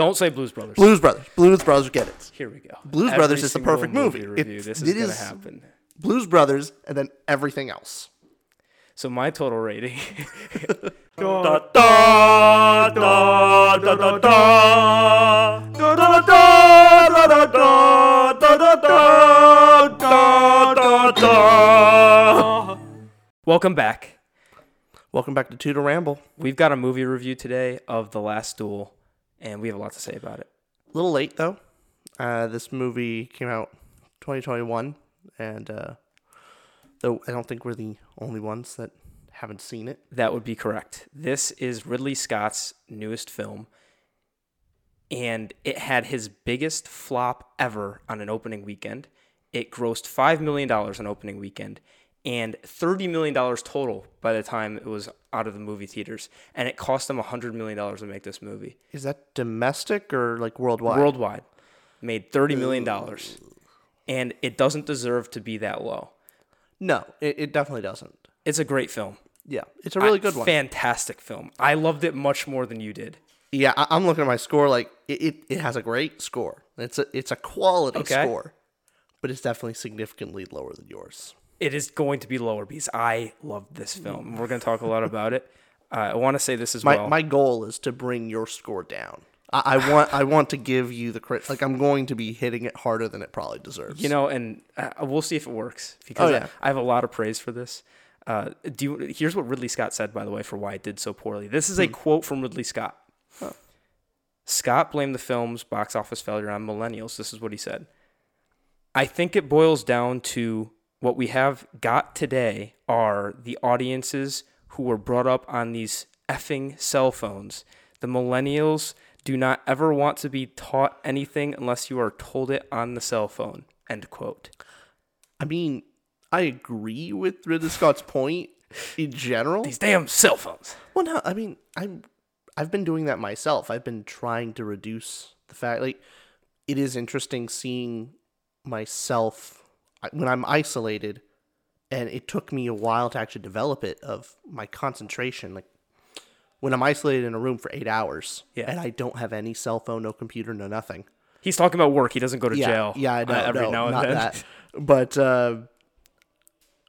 Don't say Blues Brothers. Blues Brothers. Blues Brothers get it. Here we go. Blues Every Brothers is the perfect movie. review. It's- this it is going to is- happen. Blues Brothers, and then everything else. So my total rating. Welcome back. Welcome back to 2 To Ramble. We've got a movie review today of The Last Duel, and we have a lot to say about it. A little late though. Uh, this movie came out 2021, and uh, though I don't think we're the only ones that haven't seen it. That would be correct. This is Ridley Scott's newest film, and it had his biggest flop ever on an opening weekend. It grossed $5 million on opening weekend and $30 million total by the time it was out of the movie theaters. And it cost them $100 million to make this movie. Is that domestic or like worldwide? Worldwide, made $30 million. And it doesn't deserve to be that low. No, it, it definitely doesn't. It's a great film. Yeah, it's a really I- good one. Fantastic film. I loved it much more than you did. Yeah, I, I'm looking at my score. Like it, it, it has a great score. It's a it's a quality Okay. score, but it's definitely significantly lower than yours. It is going to be lower because I love this film. We're going to talk a lot about it. Uh, I want to say this as My well. my goal is to bring your score down. I, I want I want to give you the credit. Like I'm going to be hitting it harder than it probably deserves. you know, and uh, we'll see if it works because Oh, I- yeah. I, have a lot of praise for this. Uh, do you, here's what Ridley Scott said, by the way, for why it did so poorly. This is a Hmm. quote from Ridley Scott. Scott blamed the film's box office failure on millennials. This is what he said. I think it boils down to what we have got today are the audiences who were brought up on these effing cell phones. The millennials do not ever want to be taught anything unless you are told it on the cell phone. End quote. I mean, I agree with Ridley Scott's point in general. These damn cell phones. Well, no, I mean, I'm I've been doing that myself. I've been trying to reduce the fact like it is interesting seeing myself when I'm isolated and it took me a while to actually develop it of my concentration like when I'm isolated in a room for 8 hours Yeah. and I don't have any cell phone, no computer, no nothing. He's talking about work. He doesn't go to yeah, jail. Yeah, I know. uh, every no, now and not then. that. But uh,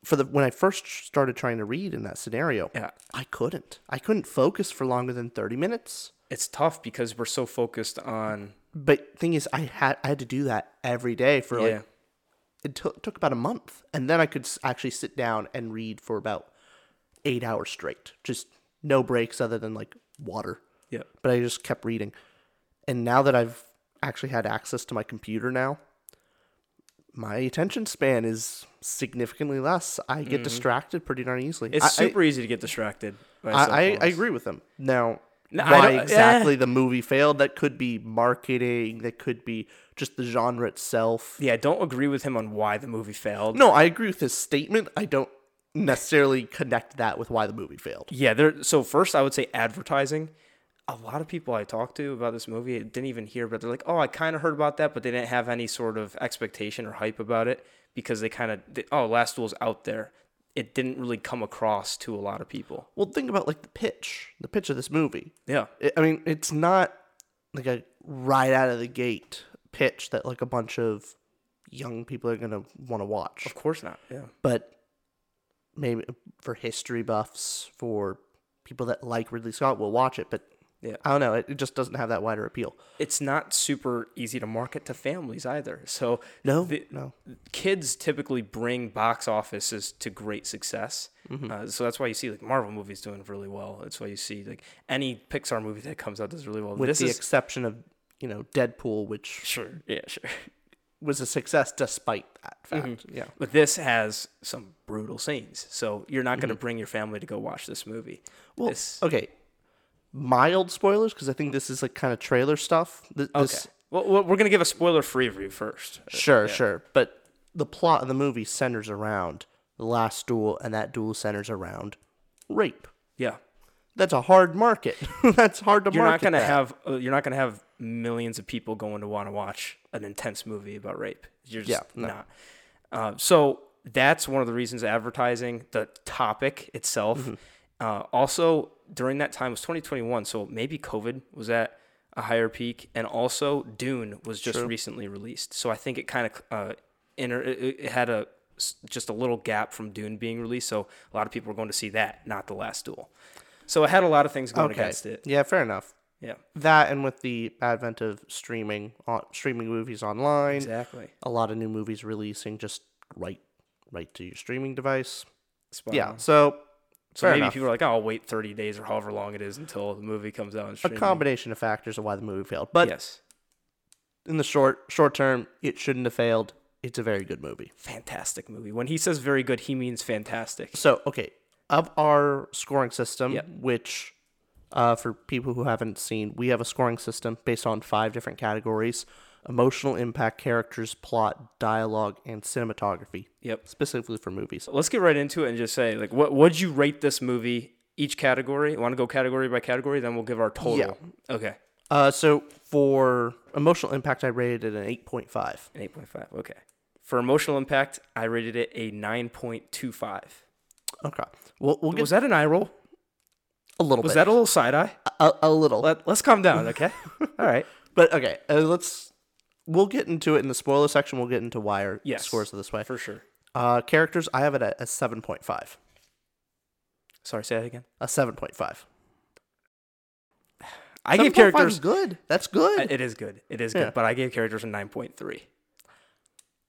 for the when I first started trying to read in that scenario, Yeah. I couldn't. I couldn't focus for longer than thirty minutes. It's tough because we're so focused on. But thing is, I had I had to do that every day for Yeah. like it took took about a month, and then I could actually sit down and read for about eight hours straight, just no breaks other than like water. Yeah. But I just kept reading, and now that I've actually had access to my computer now, my attention span is significantly less. I get distracted pretty darn easily. Mm-hmm. It's I- I- super easy to get distracted. I, I, I agree with them. Now, No, why don't- eh. exactly the movie failed? That could be marketing. That could be just the genre itself. Yeah, I don't agree with him on why the movie failed. No, I agree with his statement. I don't necessarily connect that with why the movie failed. Yeah, there. So first, I would say advertising. A lot of people I talked to about this movie didn't even hear, but they're like, "Oh, I kind of heard about that," but they didn't have any sort of expectation or hype about it because they kind of, oh, Last Duel's out there. It didn't really come across to a lot of people. Well, think about like the pitch, the pitch of this movie. Yeah, I I mean, it's not like a right out of the gate pitch that like a bunch of young people are gonna want to watch. of course not. Yeah, but maybe for history buffs, for people that like Ridley Scott will watch it. But Yeah. I don't know. It, it just doesn't have that wider appeal. it's not super easy to market to families either. So No, the- no. kids typically bring box offices to great success. Mm-hmm. Uh, so that's why you see like Marvel movies doing really well. That's why you see like any Pixar movie that comes out does really well. With this the is exception of you know Deadpool, which sure, yeah, sure. was a success despite that fact. Mm-hmm. Yeah. But this has some brutal scenes, so you're not going Mm-hmm. to bring your family to go watch this movie. Well, this, okay. Mild spoilers because I think this is like kind of trailer stuff. Th- okay. This, Well, we're going to give a spoiler-free review first. Sure, sure. But the plot of the movie centers around the last duel, and that duel centers around rape. Yeah, That's a hard market. That's hard to you're not market. going to have uh, you're not going to have millions of people going to want to watch an intense movie about rape. You're just Yeah, no. not. Uh, so that's one of the reasons advertising the topic itself. Mm-hmm. Uh, also, during that time was 2021, so maybe COVID was at a higher peak, and also Dune was just True. recently released. So I think it kind of uh, inter- it, it had a just a little gap from Dune being released. So a lot of people were going to see that, not The Last Duel. So it had a lot of things going Okay. against it. Yeah, fair enough. Yeah, That and with the advent of streaming, on, streaming movies online, exactly. a lot of new movies releasing just right, right to your streaming device. Spot Yeah, on. so So maybe enough. people are like, "Oh, I'll wait 30 days or however long it is until the movie comes out." A combination of factors of why the movie failed. But yes, in the short short term, it shouldn't have failed. It's a very good movie. fantastic movie. When he says very good, he means fantastic. So, okay, of our scoring system, Yep. which uh, for people who haven't seen, we have a scoring system based on five different categories: emotional impact, characters, plot, dialogue, and cinematography. Yep. Specifically for movies. Let's get right into it and just say, like, what would you rate this movie? Each category. Want to go category by category? Then we'll give our total. Yeah. Okay. Uh, so for emotional impact, I rated it an eight point five. An 8.5. Okay. For emotional impact, I rated it a 9.25. Okay, we'll we'll get Was that an eye roll? A little Was bit, that a little side eye? a, a little, Let, let's calm down, okay? All right. but okay. Uh, let's we'll get into it in the spoiler section. We'll get into why our Yes. scores are this way. For sure. Uh, characters, I have it at a seven point five. Sorry, say that again. A seven point five. I gave characters. good. That's good. It is good. It is Yeah. good. But I gave characters a 9.3.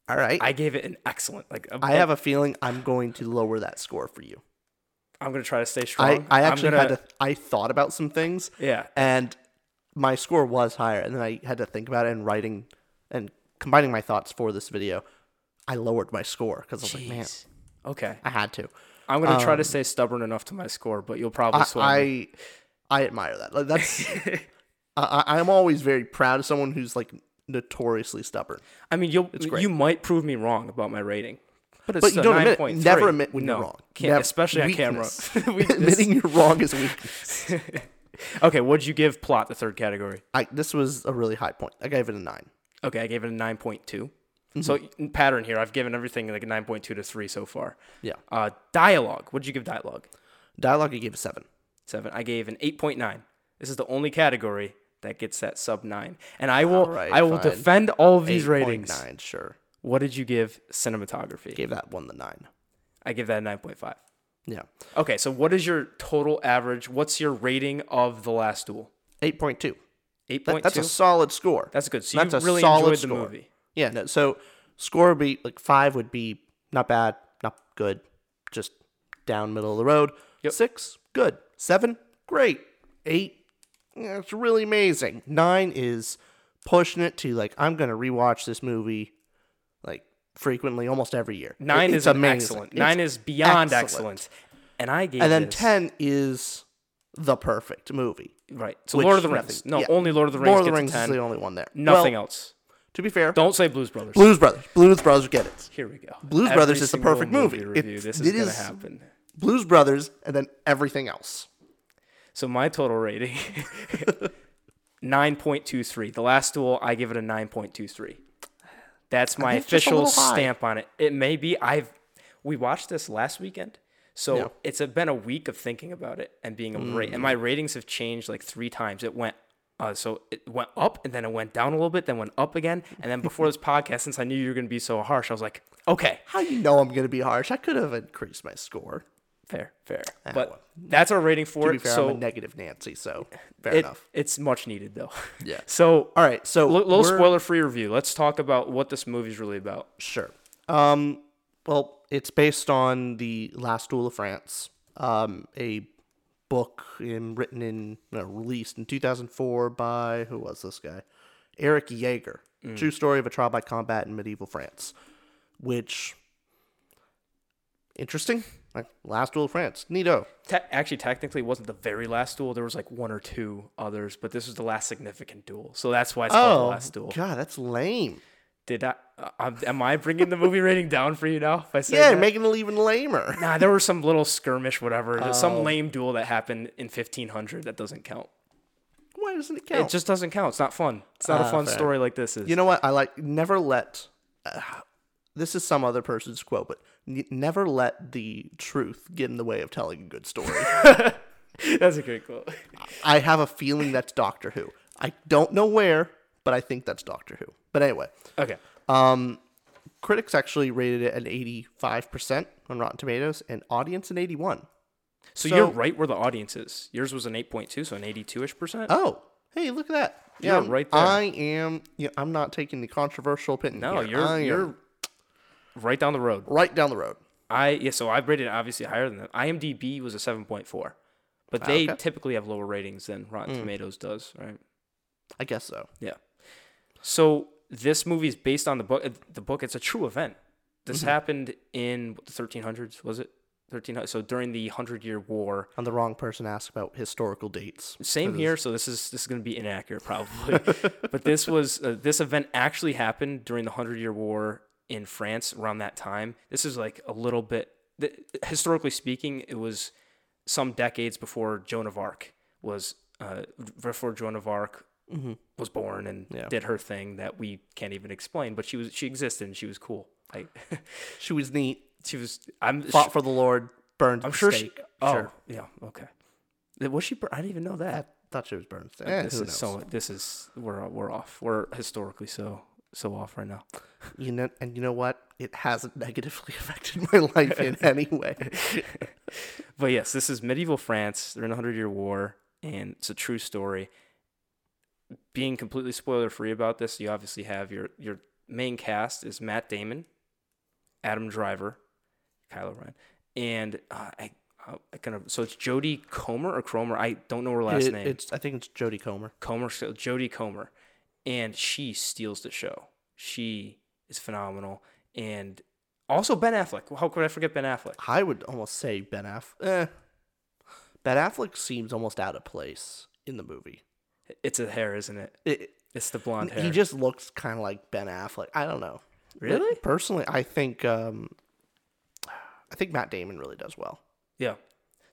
All right. I, I gave it an excellent. Like a, have a feeling I'm going to lower that score for you. I'm gonna try to stay I, strong. I I'm actually gonna, had to. I thought about some things, Yeah. and my score was higher, and then I had to think about it and writing and combining my thoughts for this video. I lowered my score because I was like, man, Okay. I had to. I'm gonna try to um, stay stubborn enough to my score, but you'll probably I. I, I admire that. Like that's. I, I- I'm always very proud of someone who's like notoriously stubborn. I mean, you'll great. you might prove me wrong about my rating, but it's But you don't admit it. Never admit when no, you're wrong. Can't, Never- especially on camera. Admitting you're wrong is weakness. okay, what'd you give plot the third category? I this was a really high point. I gave it a nine. Okay, I gave it a 9.2. Mm-hmm. So pattern here, I've given everything like a 9.2 to three so far. Yeah. Uh, dialogue. What'd you give dialogue? Dialogue, I gave a seven. Seven. I gave an 8.9. This is the only category that gets that sub nine, and I will Alright, I will fine. defend all of these ratings. 8.9, sure. What did you give cinematography? Gave that one the nine. I give that a 9.5. Yeah. Okay, so what is your total average? What's your rating of The Last Duel? 8.2. 8.2? That, that's a solid score. That's a good. So that's you a really solid enjoyed the score. movie. Yeah, no, so score would be like five would be not bad, not good, just down middle of the road. Yep. Six, good. Seven, great. Eight, yeah, it's really amazing. Nine is pushing it to like I'm gonna rewatch this movie like frequently, almost every year. Nine It- is it's amazing. excellent. It's Nine is beyond excellent. excellent. And I gave and then this- ten is the perfect movie. Right. So Lord of the nothing- Rings. No, yeah. only Lord of the Rings Lord of the Rings is the only one there. Nothing Well, else. To be fair, Don't say Blues Brothers. Blues Brothers. Blues Brothers get it. Here we go. Blues Every Brothers is the perfect movie. review. It's- This is it going to happen. Blues Brothers, and then everything else. So my total rating 9.23. The last duel I give it a 9.23. That's my think it's just a official stamp on it. It may be I've we watched this last weekend. So Yeah. it's a, been a week of thinking about it and being a to rate. Mm. And my ratings have changed like three times. It went uh, so it went up and then it went down a little bit, then went up again. And then before this podcast, since I knew you were going to be so harsh, I was like, okay, How you know I'm going to be harsh? I could have increased my score. Fair, fair. well. But that's our rating for To it. fair, so I'm a negative Nancy, so fair it- enough. it's much needed though. Yeah. So All right, so L- little spoiler free review. Let's talk about what this movie's really about. Sure. Um, well, it's based on the Last Duel of France, um, a book in, written in no, released in 2004 by who was this guy? Eric Jaeger. True story of a trial by combat in medieval France, which interesting. Like Last Duel of France, neato. Te- actually, technically, it wasn't the very last duel. There was like one or two others, but this was the last significant duel. So that's why it's called the Oh, last duel. God, that's lame. Did I? Uh, I'm- I bringing the movie rating down for you now? If I say Yeah, that? making it even lamer. Nah, there was some little skirmish, whatever. There's Oh. Some lame duel that happened in 1500 that doesn't count. Why doesn't it count? It just doesn't count. It's not fun. It's not Ah, a fun fair. story like this is. You know what? I like never let. Uh, this is some other person's quote, but n- never let the truth get in the way of telling a good story. That's a great quote. I have a feeling that's Doctor Who. I don't know where, but I think that's Doctor Who. But anyway, Okay. um, critics actually rated it an 85% on Rotten Tomatoes and audience an 81. So, So- you're right where the audience is. Yours was an 8.2, so an 82ish percent. Oh, hey, look at that. Yeah, right there. I am. Yeah, I'm not taking the controversial opinion. no, here. you're I you're right down the road. right down the road. I yeah, so I rated it obviously higher than that. IMDb was a 7.4, but they okay. typically have lower ratings than Rotten Tomatoes does, right? I guess so. Yeah. So this movie is based on the book. The book. It's a true event. This Mm-hmm. happened in the 1300s. Was it 1300? So during the Hundred Year War. I'm the wrong person to ask about historical dates. Same here. So this is this is going to be inaccurate probably, but this was uh, this event actually happened during the Hundred Year War in France around that time. This is like a little bit historically speaking, it was some decades before Joan of Arc was uh, before Joan of Arc was born and Yeah. did her thing that we can't even explain. But she was she existed and she was cool. Like She was neat. she was. I'm Fought for the Lord. Burned. I'm sure. She, oh Sure. yeah. Okay. Was she? I didn't even know that. I thought she was burned. at. Eh, this is knows? so. This is we're we're off. We're historically so so off right now. You know, and you know what? It hasn't negatively affected my life in any way. But yes, this is medieval France. They're in a Hundred Year War, and it's a true story. Being completely spoiler free about this, you obviously have your your main cast is Matt Damon, Adam Driver, Kylo Ren, and uh, I. I kind of so it's Jodie Comer or Cromer. I don't know her last It- name. It's. I think it's Jodie Comer. Comer, Jodie Comer, and she steals the show. She is phenomenal, and also Ben Affleck. How could I forget Ben Affleck? I would almost say Ben Affleck. Eh. Ben Affleck seems almost out of place in the movie. It's a hair, isn't it? It, It's the blonde hair. he just looks kind of like Ben Affleck. I don't know. But Really? personally, I think. Um, I think Matt Damon really does well. yeah.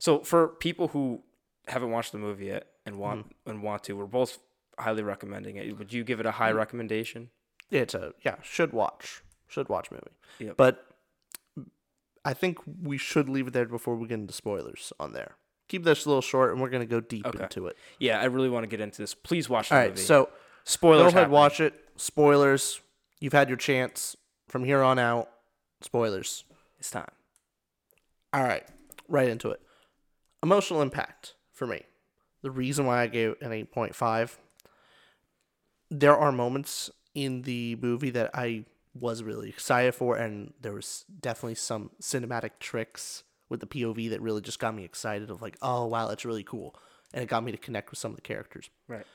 So for people who haven't watched the movie yet and want Mm-hmm. and want to, we're both highly recommending it. Would you give it a Mm. high recommendation? It's a yeah, should watch, should watch movie. Yep. But I think we should leave it there before we get into spoilers on there. Keep this a little short, and we're gonna go deep Okay. into it. Yeah, I really want to get into this. Please watch the All right, movie. so spoilers. go ahead, watch it. Spoilers. You've had your chance. From here on out, spoilers. It's time. All right, right into it. Emotional impact for me. The reason why I gave it an 8.5. There are moments in the movie that I was really excited for, and there was definitely some cinematic tricks with the POV that really just got me excited of like, oh wow, that's really cool. And it got me to connect with some of the characters. Right.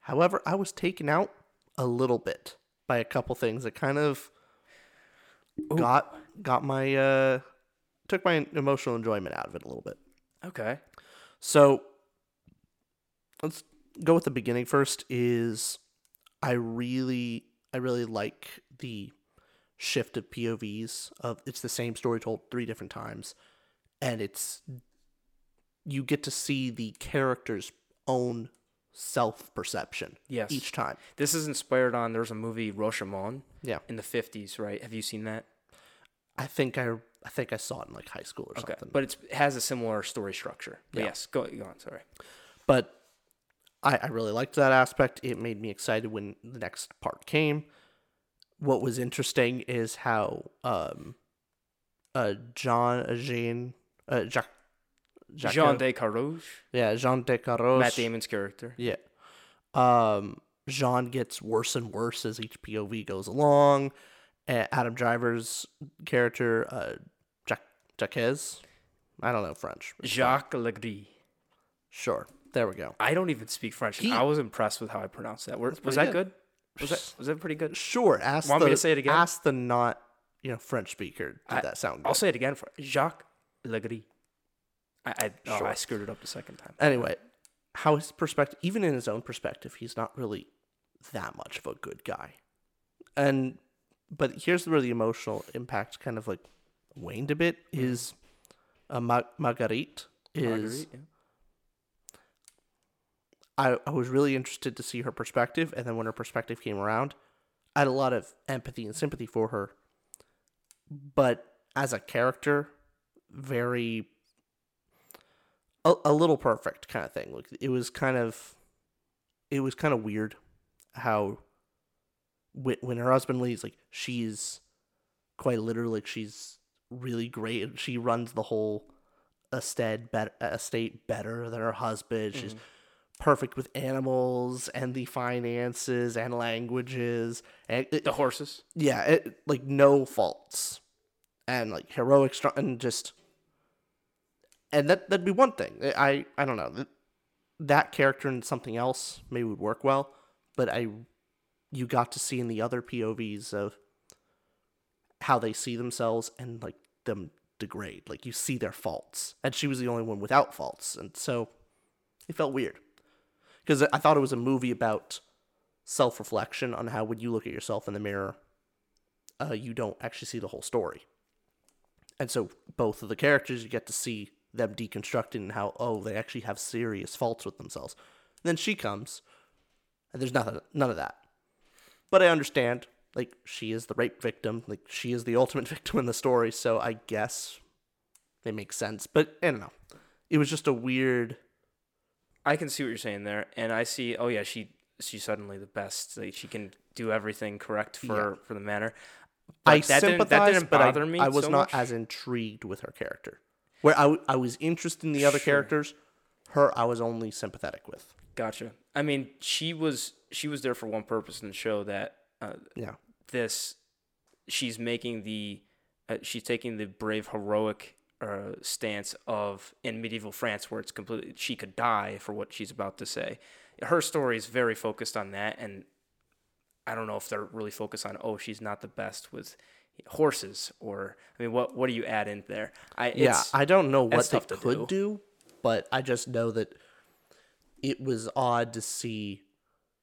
However, I was taken out a little bit by a couple things that kind of got got my uh took my emotional enjoyment out of it a little bit. Okay. So let's go with the beginning first is I really I really like the shift of POVs of it's the same story told three different times and it's you get to see the character's own self perception Yes. each time. This is inspired on. there's a movie Rashomon Yeah. in the fifties, right? Have you seen that? I think I I think I saw it in like high school or Okay, something. but it's, it has a similar story structure. Yeah. Yes, go, go on. Sorry. But I, I really liked that aspect. It made me excited when the next part came. What was interesting is how um, uh, John uh, Jean uh, Jacques, Jacques Jean de Carrouge, yeah Jean de Carros Matt Damon's character. yeah um, Jean gets worse and worse as each POV goes along. Uh, Adam Driver's character uh, Jacques Jacques I don't know French. Jacques Legris. Sure, there we go. I don't even speak French. He- I was impressed with how I pronounced that. Were- Was pretty that good. good? Was that was that pretty good? Sure. Ask Want the, me to say it again? Ask the not you know French speaker. Did that sound good? I'll say it again. For Jacques Legris. I I, oh, Sure. I screwed it up the second time. anyway, how his perspective, even in his own perspective, he's not really that much of a good guy. And but here's where the emotional impact kind of like waned a bit. Is uh, Ma- Marguerite is Marguerite, yeah. I, I was really interested to see her perspective, and then when her perspective came around, I had a lot of empathy and sympathy for her. But as a character, very a, a little perfect kind of thing. Like it was kind of it was kind of weird how when, when her husband leaves, like she's quite literally like she's really great. She runs the whole estate better, estate better than her husband. She's mm-hmm. Perfect with animals and the finances and languages and it, The horses. yeah, it, like no faults, and like heroic strong and just, and that that'd be one thing. I I don't know that that character and something else maybe would work well, but I you got to see in the other POVs of how they see themselves and like them degrade. Like you see their faults, and she was the only one without faults, and so it felt weird because I thought it was a movie about self reflection on how when you look at yourself in the mirror, uh, you don't actually see the whole story. And so both of the characters, you get to see them deconstructing and how oh they actually have serious faults with themselves. And then she comes, and there's nothing, none of that. But I understand, like she is the rape victim, like she is the ultimate victim in the story. So I guess it makes sense. But I don't know. It was just a weird. I can see what you're saying there, and I see. Oh yeah, she she's suddenly the best. Like she can do everything correct for for the manner. But I that didn't, that didn't bother I, me. I was so not much. as intrigued with her character. Where I, w- I was interested in the other Sure. characters, her I was only sympathetic with. Gotcha. I mean, she was she was there for one purpose in the show that uh, Yeah, this she's making the uh, she's taking the brave heroic uh, stance of in medieval France where it's completely she could die for what she's about to say. Her story is very focused on that, and I don't know if they're really focused on oh she's not the best with horses or I mean what what do you add in there? I yeah. it's, I don't know what they could do. but I just know that it was odd to see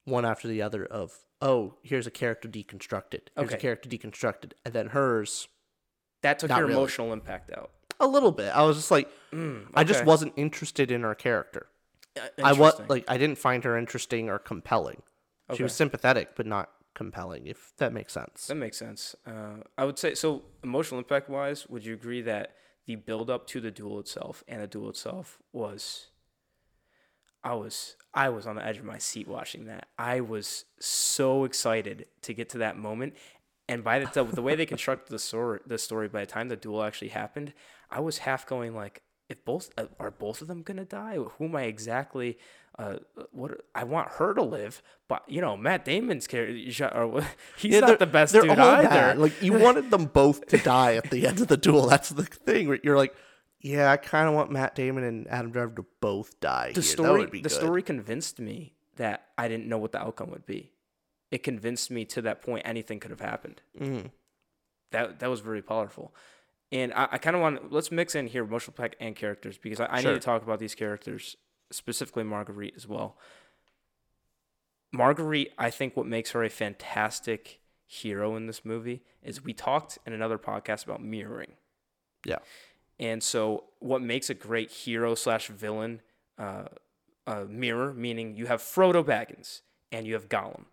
one after the other of oh here's a character deconstructed, here's a character deconstructed, and then hers that took your really. emotional impact out. A little bit. I was just like, I just wasn't interested in her character. I was like I didn't find her interesting or compelling. She was sympathetic, but not compelling. If that makes sense. That makes sense. Uh, I would say so. Emotional impact wise, would you agree that the build up to the duel itself and the duel itself was? I was I was on the edge of my seat watching that. I was so excited to get to that moment, and by the the way they constructed the story, the story by the time the duel actually happened, I was half going like, if both uh, are both of them gonna die? Who am I exactly? Uh, what I want her to live, but you know Matt Damon's character, he's Yeah, not the best dude either. bad. Like you wanted them both to die at the end of the duel. That's the thing. Where you're like, yeah, I kind of want Matt Damon and Adam Driver to both die. the here. that story would be the good. story convinced me that I didn't know what the outcome would be. It convinced me to that point anything could have happened. Mhm. That that was very powerful. And I, I kind of want let's mix in here emotional pack and characters because I, I Sure. need to talk about these characters specifically Marguerite as well. Marguerite, I think what makes her a fantastic hero in this movie is we talked in another podcast about mirroring. Yeah. And so, what makes a great hero slash villain uh, a mirror, meaning you have Frodo Baggins and you have Gollum.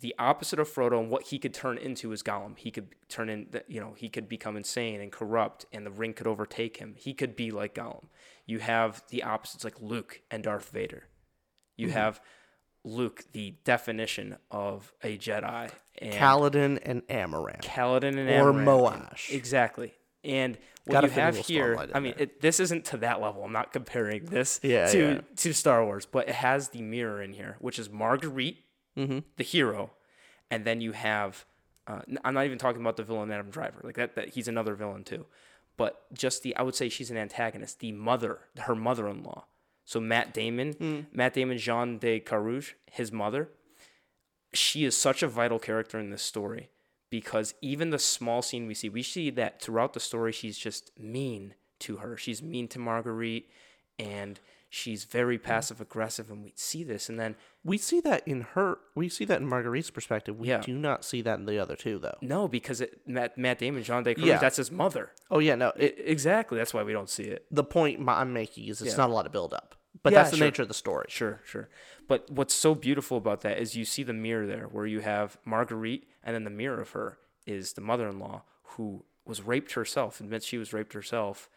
The opposite of Frodo and what he could turn into is Gollum. He could turn in, you know, he could become insane and corrupt, and the ring could overtake him. He could be like Gollum. You have the opposites like Luke and Darth Vader. You mm-hmm. have Luke, the definition of a Jedi, and Kaladin and Amaram. Kaladin and Amaram. Or Amaram. Moash. Exactly. And what Gotta you have here, I mean, it, this isn't to that level. I'm not comparing this Yeah, to yeah. to Star Wars, but it has the mirror in here, which is Marguerite, Mm-hmm. the hero, and then you have. Uh, I'm not even talking about the villain Adam Driver, like that. That he's another villain too, but just the I would say she's an antagonist. The mother, her mother-in-law. So Matt Damon, Hmm. Matt Damon, Jean de Carrouge, his mother she is such a vital character in this story because even the small scene we see, we see that throughout the story, she's just mean to her. She's mean to Marguerite and she's very passive aggressive. And we see this. And then, We see that in her. We see that in Marguerite's perspective. We Yeah. do not see that in the other two, though. no, because it, Matt, Matt Damon, Jean de Cruz, Yeah. that's his mother. Oh yeah, no. It, exactly. That's why we don't see it. the point I'm making is it's Yeah. not a lot of build up, but that's the sure. nature of the story. Sure, sure. But what's so beautiful about that is you see the mirror there where you have Marguerite and then the mirror of her is the mother-in-law who was raped herself, admits she was raped herself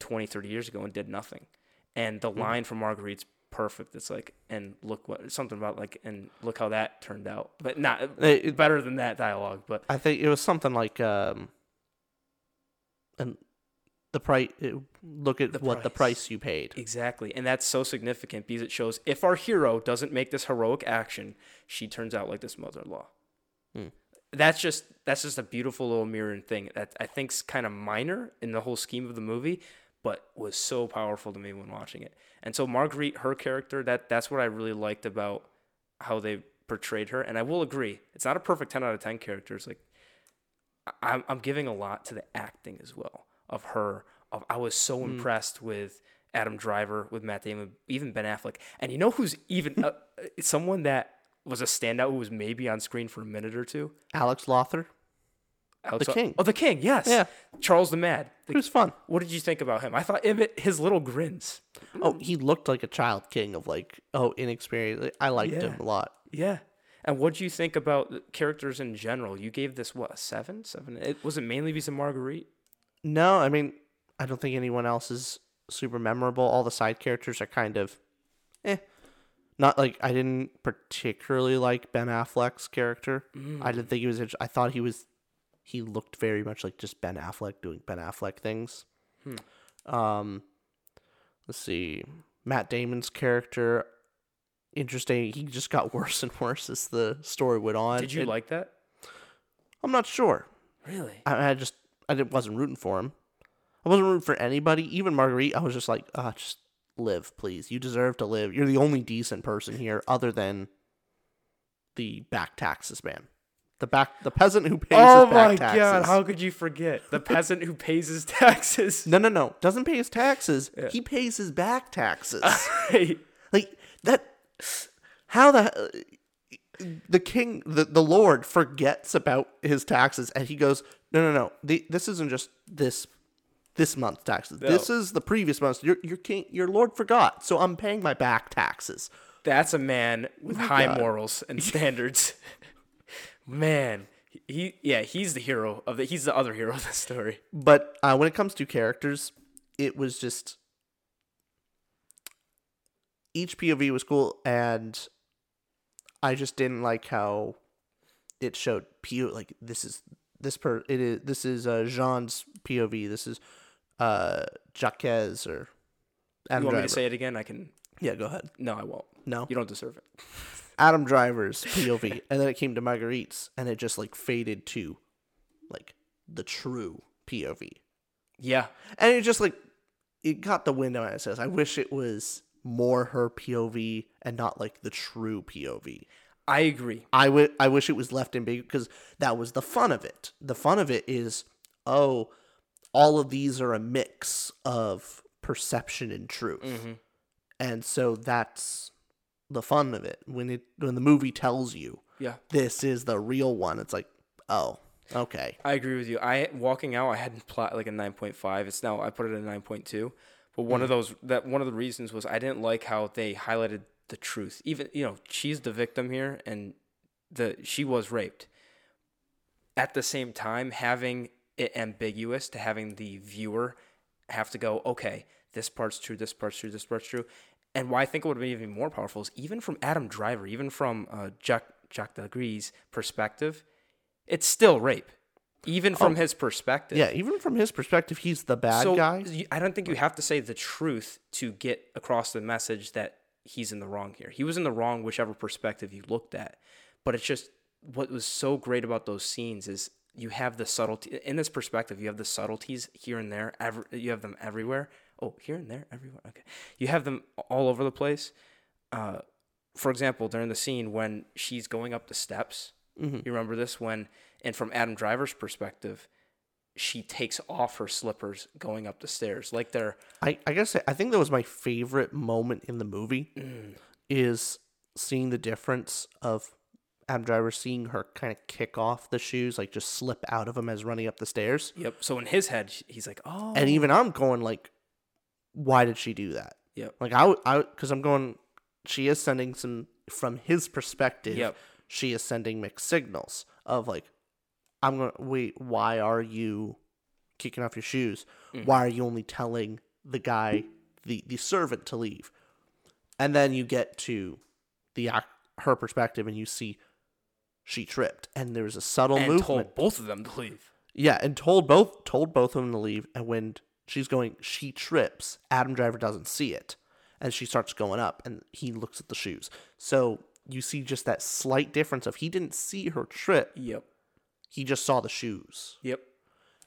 20, 30 years ago and did nothing. And the line from Marguerite's perfect. It's like, and look what something about like, and look how that turned out. But not It- better than that dialogue. But I think it was something like um and the price look at The what the price. price you paid. exactly, and that's so significant because it shows if our hero doesn't make this heroic action, she turns out like this mother-in-law. Hmm. That's just that's just a beautiful little mirroring thing that I think's kind of minor in the whole scheme of the movie, but was so powerful to me when watching it. And so Marguerite, her character, that that's what I really liked about how they portrayed her. And I will agree, it's not a perfect ten out of ten character. It's like I'm I'm giving a lot to the acting as well of her. Of I was so impressed with Adam Driver, with Matt Damon, even Ben Affleck, and you know who's even uh, someone that was a standout who was maybe on screen for a minute or two. Alex Lawther. Alex- King. Oh, the King. Yes. Yeah. Charles the Mad. The- It was fun. what did you think about him? I thought his little grins. Oh, he looked like a child king of like oh inexperienced. I liked him a lot. Yeah. And what do you think about characters in general? You gave this what a seven, seven. It was it mainly because of Marguerite. No, I mean I don't think anyone else is super memorable. All the side characters are kind of eh. Not like I didn't particularly like Ben Affleck's character. I didn't think he was. I thought he was. He looked very much like just Ben Affleck doing Ben Affleck things. Um, let's see. Matt Damon's character, interesting. He just got worse and worse as the story went on. Did you It- like that? I'm not sure. Really? I, I just I didn't, wasn't rooting for him. I wasn't rooting for anybody, even Marguerite. I was just like, ah, just live, please. You deserve to live. You're the only decent person here, other than the back taxes man, the back the peasant who pays Oh his back my taxes. god! How could you forget the peasant who pays his taxes? no, no, no, doesn't pay his taxes. He pays his back taxes. Right. like that. How the the king, the, the lord, forgets about his taxes, and he goes, "No, no, no. The, this isn't just this this month's taxes. This is the previous month's. Your your king, your lord forgot, so I'm paying my back taxes." That's a man with oh high God. morals and standards. Man, he yeah, he's the hero of the. He's the other hero of the story. But uh, when it comes to characters, it was just each POV was cool, and I just didn't like how it showed PO like this is this per it is this is uh, Jean's POV. This is uh Jacques or Adam You want me to say it again? I can. yeah, go ahead. No, I won't. No, You don't deserve it. Adam Driver's POV, and then it came to Marguerite's, and it just like faded to like the true POV. Yeah, and it just like it got the wind out of it says i wish it was more her pov and not like the true pov I agree. i would i wish it was left in big because that was the fun of it. The fun of it is oh all of these are a mix of perception and truth. Mm-hmm. And so that's the fun of it when it when the movie tells you Yeah, this is the real one it's like oh okay I agree with you. I walking out, I had plot like a nine point five. It's now I put it at nine point two. But one of mm. those that one of the reasons was I didn't like how they highlighted the truth. Even you know she's the victim here, and the she was raped. At the same time, having it ambiguous to having the viewer have to go, okay, this part's true, this part's true, this part's true. And why I think it would have been even more powerful is even from Adam Driver, even from uh, Jack Jack Delagre's perspective, it's still rape, even from his perspective. yeah even from his perspective he's the bad so guy I don't think you have to say the truth to get across the message that he's in the wrong here. He was in the wrong, whichever perspective you looked at. But it's just what was so great about those scenes is you have the subtlety in this perspective. You have the subtleties here and there. Every, you have them everywhere. Oh, here and there, everywhere. Okay, you have them all over the place. Uh, for example, during the scene when she's going up the steps, you remember this when, and from Adam Driver's perspective, she takes off her slippers going up the stairs, like they're I, I guess I think that was my favorite moment in the movie Mm. is seeing the difference of Adam Driver seeing her kind of kick off the shoes, like just slip out of them as running up the stairs. yep. So in his head, he's like, oh, And even I'm going like, why did she do that? Yep. Like I, I, because I'm going, she is sending some from his perspective. Yep. She is sending mixed signals of like, I'm gonna wait. Why are you kicking off your shoes? Mm-hmm. Why are you only telling the guy, the the servant, to leave? And then you get to the her perspective, and you see she tripped, and there's a subtle and movement. told both of them to leave. Yeah, and told both told both of them to leave. And when she's going, she trips. Adam Driver doesn't see it, and she starts going up, and he looks at the shoes. So you see just that slight difference of he didn't see her trip, Yep. he just saw the shoes, Yep.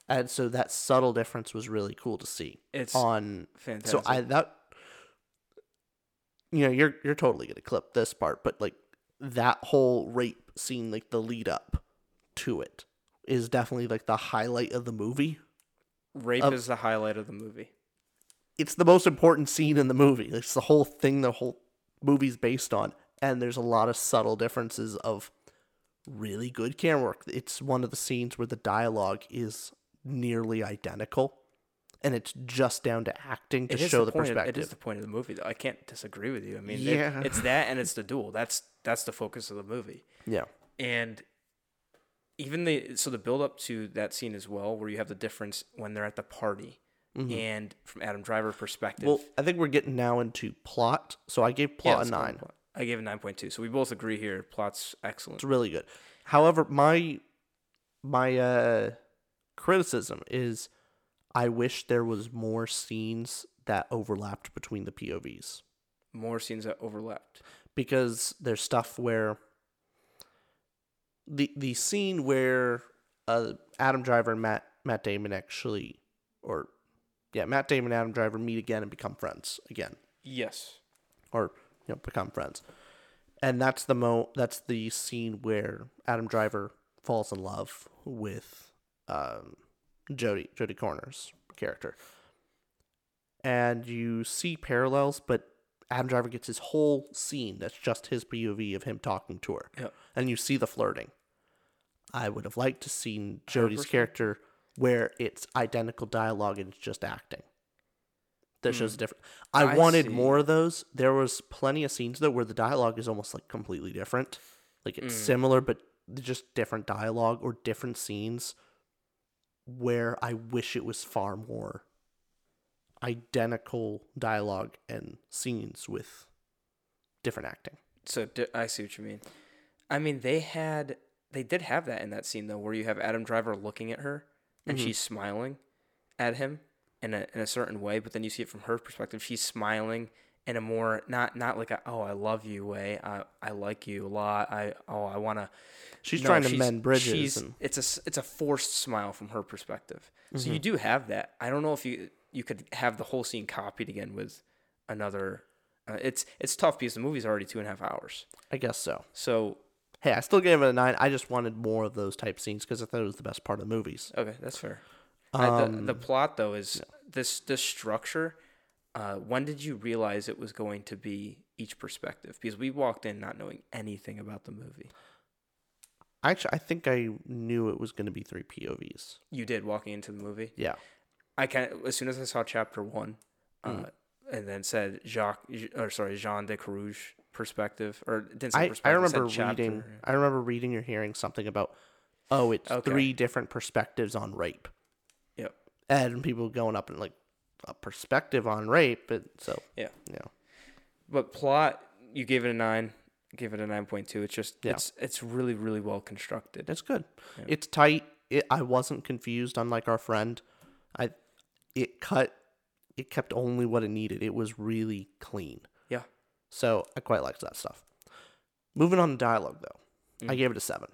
and so that subtle difference was really cool to see It's on. fantastic. So I that you know you're you're totally gonna clip this part, but like that whole rape scene, like the lead up to it, is definitely like the highlight of the movie. Rape of- is the highlight of the movie. It's the most important scene in the movie. It's the whole thing the whole movie's based on, and there's a lot of subtle differences of really good camera work. It's one of the scenes where the dialogue is nearly identical. And it's just down to acting to It show the, of- perspective. it is the point of the movie, though. I can't disagree with you. I mean, it- Yeah. it's that and it's the duel. That's that's the focus of the movie. yeah. and even the so the build up to that scene as well where you have the difference when they're at the party and from adam driver perspective Mm-hmm. Well, I think we're getting now into plot. So I gave plot let's a nine. plot. i gave it 9.2 so we both agree here plot's excellent It's really good. However, my my uh, criticism is I wish there was more scenes that overlapped between the POVs more scenes that overlapped because there's stuff where the the scene where uh, Adam Driver and Matt Matt Damon actually or yeah Matt Damon and Adam Driver meet again and become friends again. yes. Or you know become friends. And that's the mo that's the scene where adam driver falls in love with um jody jody comer's character. And you see parallels but adam driver gets his whole scene that's just his pov of him talking to her. Yep. and you see the flirting i would have liked to seen jody's 100%. character where it's identical dialogue and it's just acting that shows a different. I, Hmm. I wanted see. more of those. There was plenty of scenes though where the dialogue is almost like completely different. Like Hmm. it's similar but just different dialogue or different scenes where I wish it was far more identical dialogue and scenes with different acting. so i see what you mean i mean they had they did have that in that scene though where you have adam driver looking at her and Mm-hmm. she's smiling at him in a, in a certain way but then you see it from her perspective she's smiling in a more not not like a oh i love you way i i like you a lot i oh i want to She's trying to mend bridges she's, and- it's a it's a forced smile from her perspective so Mm-hmm. you do have that i don't know if you you could have the whole scene copied again with another uh, it's it's tough because the movie's already two and a half hours I guess so. so Hey, I still gave it a nine. I just wanted more of those type scenes because I thought it was the best part of the movies. Okay, that's fair. I, the, Um, the plot though is this this structure. Uh, when did you realize it was going to be each perspective? Because we walked in not knowing anything about the movie. Actually, I think I knew it was going to be three POVs. You did walking into the movie. Yeah. I can as soon as I saw chapter one, uh, Mm. And then said Jacques or sorry Jean de Carrouge perspective or didn't say I, perspective. I remember reading I remember reading or hearing something about oh it's Okay. three different perspectives on rape. Yep. And people going up and like a perspective on rape, but so Yeah. yeah. But plot, you gave it a nine. Give it a nine point two. It's just Yeah. it's it's really really well constructed. It's good. It's tight. It, I wasn't confused unlike our friend. I it cut it kept only what it needed. It was really clean. Yeah. So I quite liked that stuff. Moving on to dialogue though. I Mm. gave it a seven.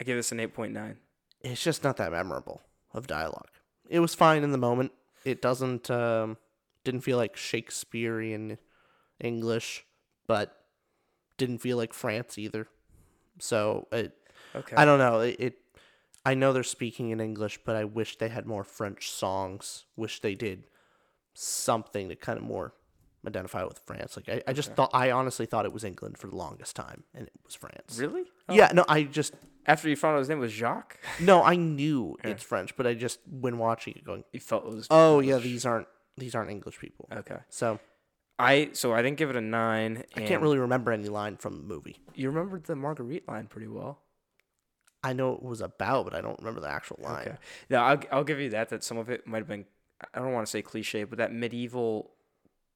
I give this an eight point nine. it's just not that memorable of dialogue. It was fine in the moment. It doesn't um, didn't feel like Shakespearean English, but didn't feel like France either. So it, Okay. I don't know. It, it I know they're speaking in English, but I wish they had more French songs. Wish they did something to kind of more identify with France. Like I, I just thought I honestly thought it was England for the longest time, and it was France. Really? Oh. Yeah. No, I just After you found out his name was Jacques, no, I knew it's French, but I just when watching it going, you felt it was. oh yeah, these aren't these aren't English people. Okay. So I so I didn't give it a nine. I can't really remember any line from the movie. You remembered the Marguerite line pretty well. I know it was about, but I don't remember the actual line. Okay. Yeah, I'll I'll give you that. That some of it might have been. I don't want to say cliche, but that medieval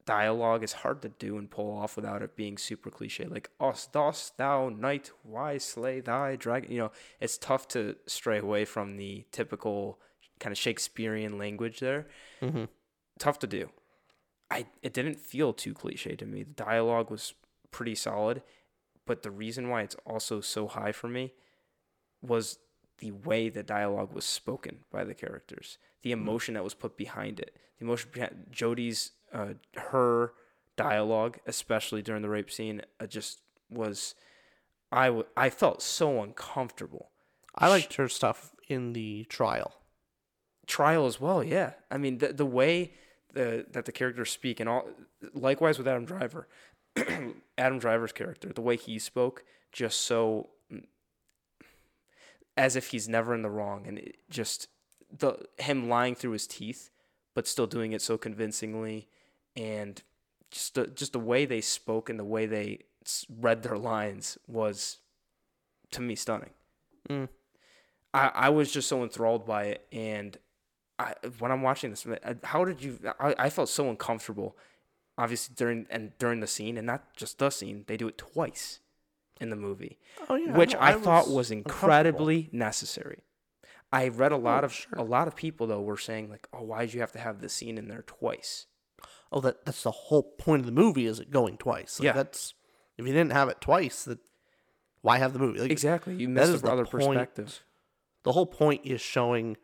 dialogue is hard to do and pull off without it being super cliche. Like, us dost thou knight, why slay thy dragon? You know, it's tough to stray away from the typical kind of Shakespearean language there. Mhm. Tough to do. I it didn't feel too cliche to me. The dialogue was pretty solid, but the reason why it's also so high for me was the way the dialogue was spoken by the characters, the emotion that was put behind it, the emotion behind Jodie's uh, her dialogue, especially during the rape scene, uh, just was. I, w- I felt so uncomfortable. I liked her stuff in the trial. Trial as well, yeah. I mean the the way the that the characters speak and all. Likewise with Adam Driver, Adam Driver's character, the way he spoke, just so as if he's never in the wrong, and it just the him lying through his teeth, but still doing it so convincingly, and just the, just the way they spoke and the way they read their lines was, to me, stunning. Mm. I, I was just so enthralled by it, and I when I'm watching this, how did you? I, I felt so uncomfortable, obviously during and during the scene, and not just the scene. They do it twice in the movie, Oh yeah, which no, I, thought was was incredibly necessary. I read a lot Oh, of sure. a lot of people though were saying like, "Oh, why did you have to have the scene in there twice?" Oh, that that's the whole point of the movie is it going twice. Like, Yeah. that's if you didn't have it twice, that why have the movie? Like, Exactly, you missed the the other perspective. The whole point is showing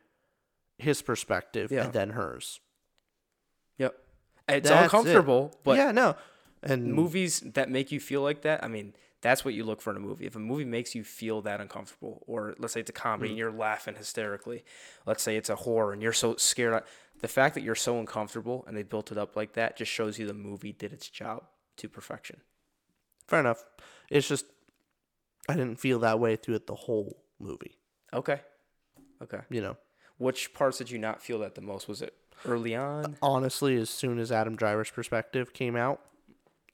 his perspective Yeah. and then hers. Yep, it's That's it. uncomfortable, but yeah, no, and movies that make you feel like that, I mean, that's what you look for in a movie. If a movie makes you feel that uncomfortable, or let's say it's a comedy Mm. and you're laughing hysterically, let's say it's a horror and you're so scared, the fact that you're so uncomfortable and they built it up like that just shows you the movie did its job to perfection. fair enough. It's just I didn't feel that way through it the whole movie. Okay. Okay. You know, Which parts did you not feel that the most? Was it early on? honestly, as soon as Adam Driver's perspective came out,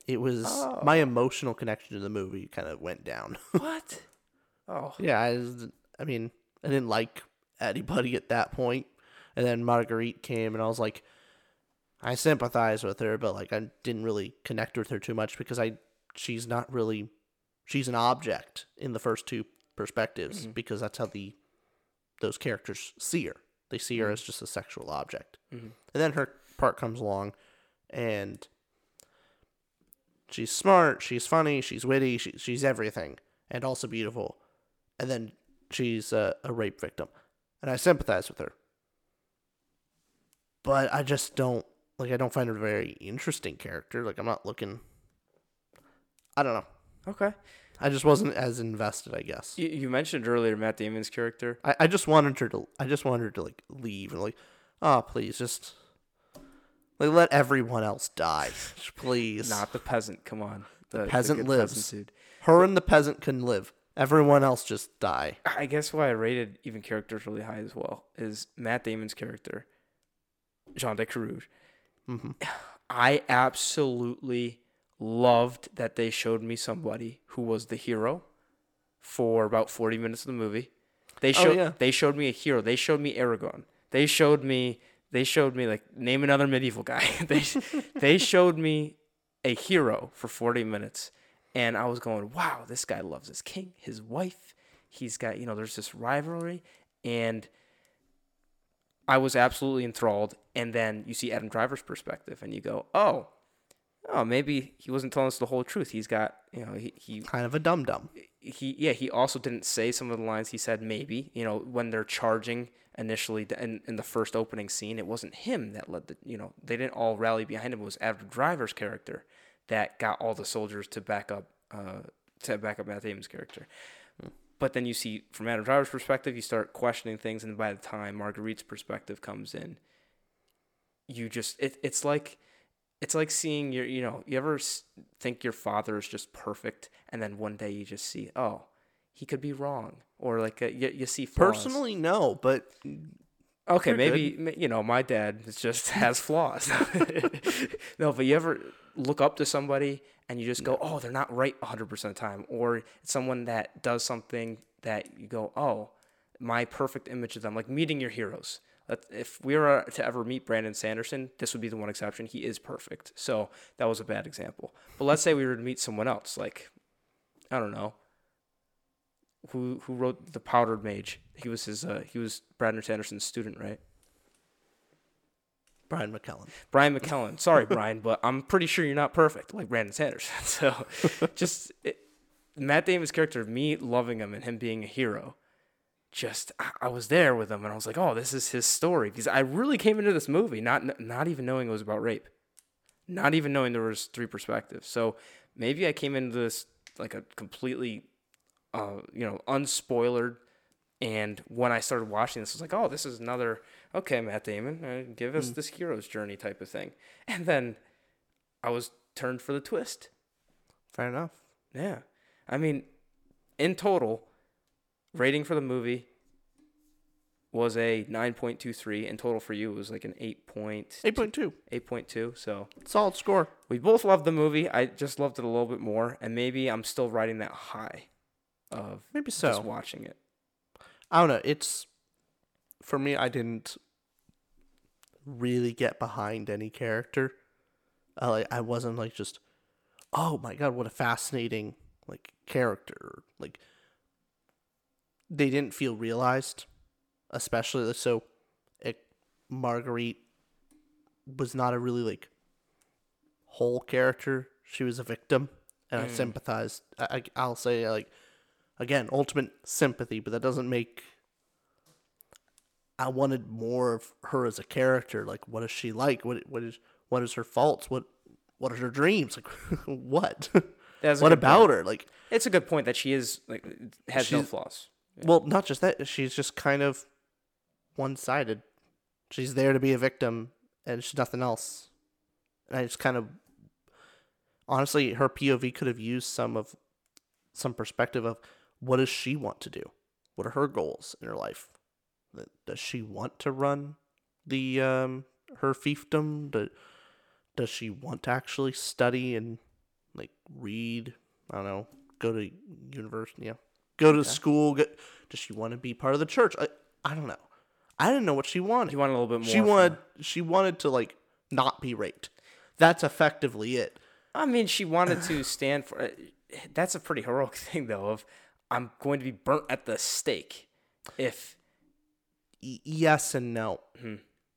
it was Oh. my emotional connection to the movie kind of went down. what? Oh. yeah, I, was- I mean, I didn't like anybody at that point, and then Marguerite came, and I was like, I sympathize with her, but like I didn't really connect with her too much because I she's not really she's an object in the first two perspectives because that's how the those characters see her. They see her as just a sexual object, Mhm. and then her part comes along, and she's smart, she's funny, she's witty, she, she's everything, and also beautiful, and then she's a, a rape victim, and I sympathize with her. But I just don't like. I don't find her a very interesting character. Like I'm not looking. I don't know. Okay. I just wasn't as invested. I guess. You, you mentioned earlier Matt Damon's character. I, I just wanted her to. I just wanted her to like leave and like, oh please just, like let everyone else die, please. Not the peasant. Come on. The, peasant good lives. peasant dude. Her and the peasant can live. Everyone else just die. I guess why I rated even characters really high as well is Matt Damon's character, Jean de Carrouge. hmm I absolutely loved that they showed me somebody who was the hero for about 40 minutes of the movie. They Oh, showed yeah. they showed me a hero. They showed me Aragorn. They showed me they showed me like name another medieval guy. they they showed me a hero for 40 minutes and I was going, "Wow, this guy loves his king, his wife. He's got, you know, there's this rivalry and I was absolutely enthralled. And then you see Adam Driver's perspective, and you go, "Oh, oh, maybe he wasn't telling us the whole truth. He's got, you know, he he Kind of a dum dum. he yeah. He also didn't say some of the lines he said. Maybe you know when they're charging initially in in the first opening scene, it wasn't him that led the, you know, they didn't all rally behind him. It was Adam Driver's character that got all the soldiers to back up, uh, to back up Matt Damon's character." But then you see from Adam Driver's perspective, you start questioning things, and by the time Marguerite's perspective comes in, you just it, it's like it's like seeing your you know you ever think your father is just perfect, and then one day you just see oh he could be wrong, or like uh, you, you see flaws. Personally, no, but Okay, maybe ma- you know my dad just has flaws. no, but you ever look up to somebody and you just go, "Oh, they're not right 100% of the time," or it's someone that does something that you go, "Oh, my perfect image of them." Like meeting your heroes. That if we were to ever meet Brandon Sanderson, this would be the one exception. He is perfect. So that was a bad example. But let's say we were to meet someone else, like I don't know, who who wrote the Powdered Mage. He was his uh, he was Brandon Sanderson's student, right? Brian McClellan. Brian McClellan. Sorry, Brian, but I'm pretty sure you're not perfect like Brandon Sanderson. So just it, Matt Damon's character, of me loving him and him being a hero, just I, was there with him and I was like, oh, this is his story because I really came into this movie not not even knowing it was about rape, not even knowing there was three perspectives. So maybe I came into this like a completely, uh, you know, unspoiled And when I started watching this, I was like, oh, this is another okay, Matt Damon, uh, give us this hero's journey type of thing. And then I was turned for the twist. Fair enough. Yeah. I mean, in total, rating for the movie was a 9.23. In total for you, it was like an 8. Point, 8.2. 8.2. So Solid score. we both loved the movie. I just loved it a little bit more. And maybe I'm still riding that high of Maybe just so. watching it. I don't know. It's for me. I didn't really get behind any character. I like. I wasn't like just. Oh my god! What a fascinating like character. Like they didn't feel realized, especially so. It, Marguerite was not a really like whole character. She was a victim, and I mm. sympathized. I, I I'll say like again ultimate sympathy, but that doesn't make. I wanted more of her as a character. Like, what is she like? What what is what is her faults? What what are her dreams? Like, what? What about point. her? Like, It's a good point that she is like has no flaws. Well, not just that. She's just kind of one sided. She's there to be a victim, and she's nothing else. And I just kind of, honestly, her POV could have used some of, some perspective of what does she want to do? What are her goals in her life? Does she want to run the um her fiefdom? Do, does she want to actually study and like read? I don't know. Go to university. Go to school. Get, does she want to be part of the church? I, I don't know. I didn't know what she wanted. She wanted a little bit more. she wanted she wanted to like not be raped. That's effectively it. I mean, she wanted to stand for. uh, That's a pretty heroic thing, though. Of I'm going to be burnt at the stake if Y- yes and no.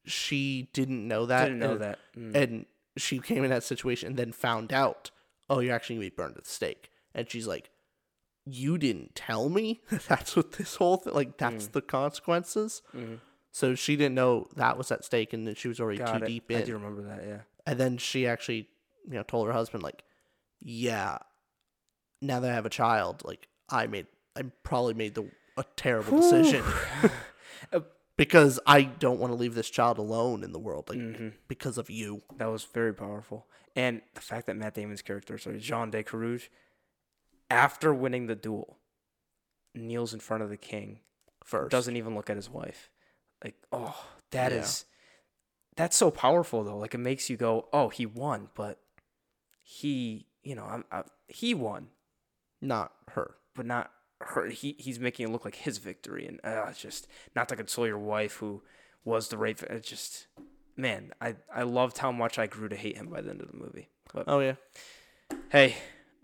She didn't know that. Didn't know and, that. Mm. and she came in that situation and then found out, oh, you're actually gonna be burned at the stake. And she's like, you didn't tell me. that's what this whole thing. Like that's Mm. the consequences. Mhm. So she didn't know that was at stake, and then she was already Got too it. deep I in. do remember that. Yeah. And then she actually, you know, told her husband like, "Yeah, now that I have a child, like I made, I probably made the a terrible decision Uh, because I don't want to leave this child alone in the world, like Mm-hmm. because of you." That was very powerful. And the fact that Matt Damon's character, sorry, Jean de Carrouge, after winning the duel, kneels in front of the king, First, doesn't even look at his wife. Like, oh, that is, Yeah. that's so powerful though. Like it makes you go, oh, he won, but he, you know, I'm, I, he won, not her. but not her. He he's making it look like his victory, and uh, it's just not to console your wife who was the rape. It just, man, I I loved how much I grew to hate him by the end of the movie. But Oh yeah, hey,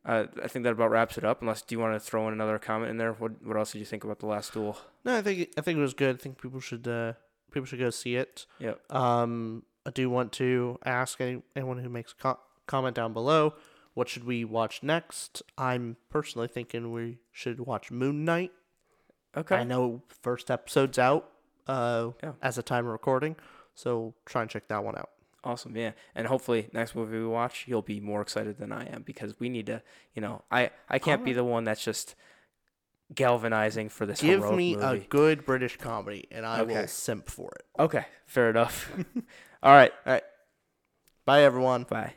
uh, I think that about wraps it up. Unless do you want to throw in another comment in there? What what else did you think about the last duel? no, I think I think it was good. I think people should uh people should go see it. Yep. Um, I do want to ask any, anyone who makes a co- comment down below, what should we watch next? I'm personally thinking we should watch Moon Knight. Okay. I know first episode's out uh, Yeah. as a time of recording, so try and check that one out. Awesome, yeah, and hopefully next movie we watch, you'll be more excited than I am because we need to, you know, I I can't be the one that's just galvanizing for this. Give me a good British comedy, and I Okay. will simp for it. Okay, fair enough. All right, All right. Bye, everyone. bye.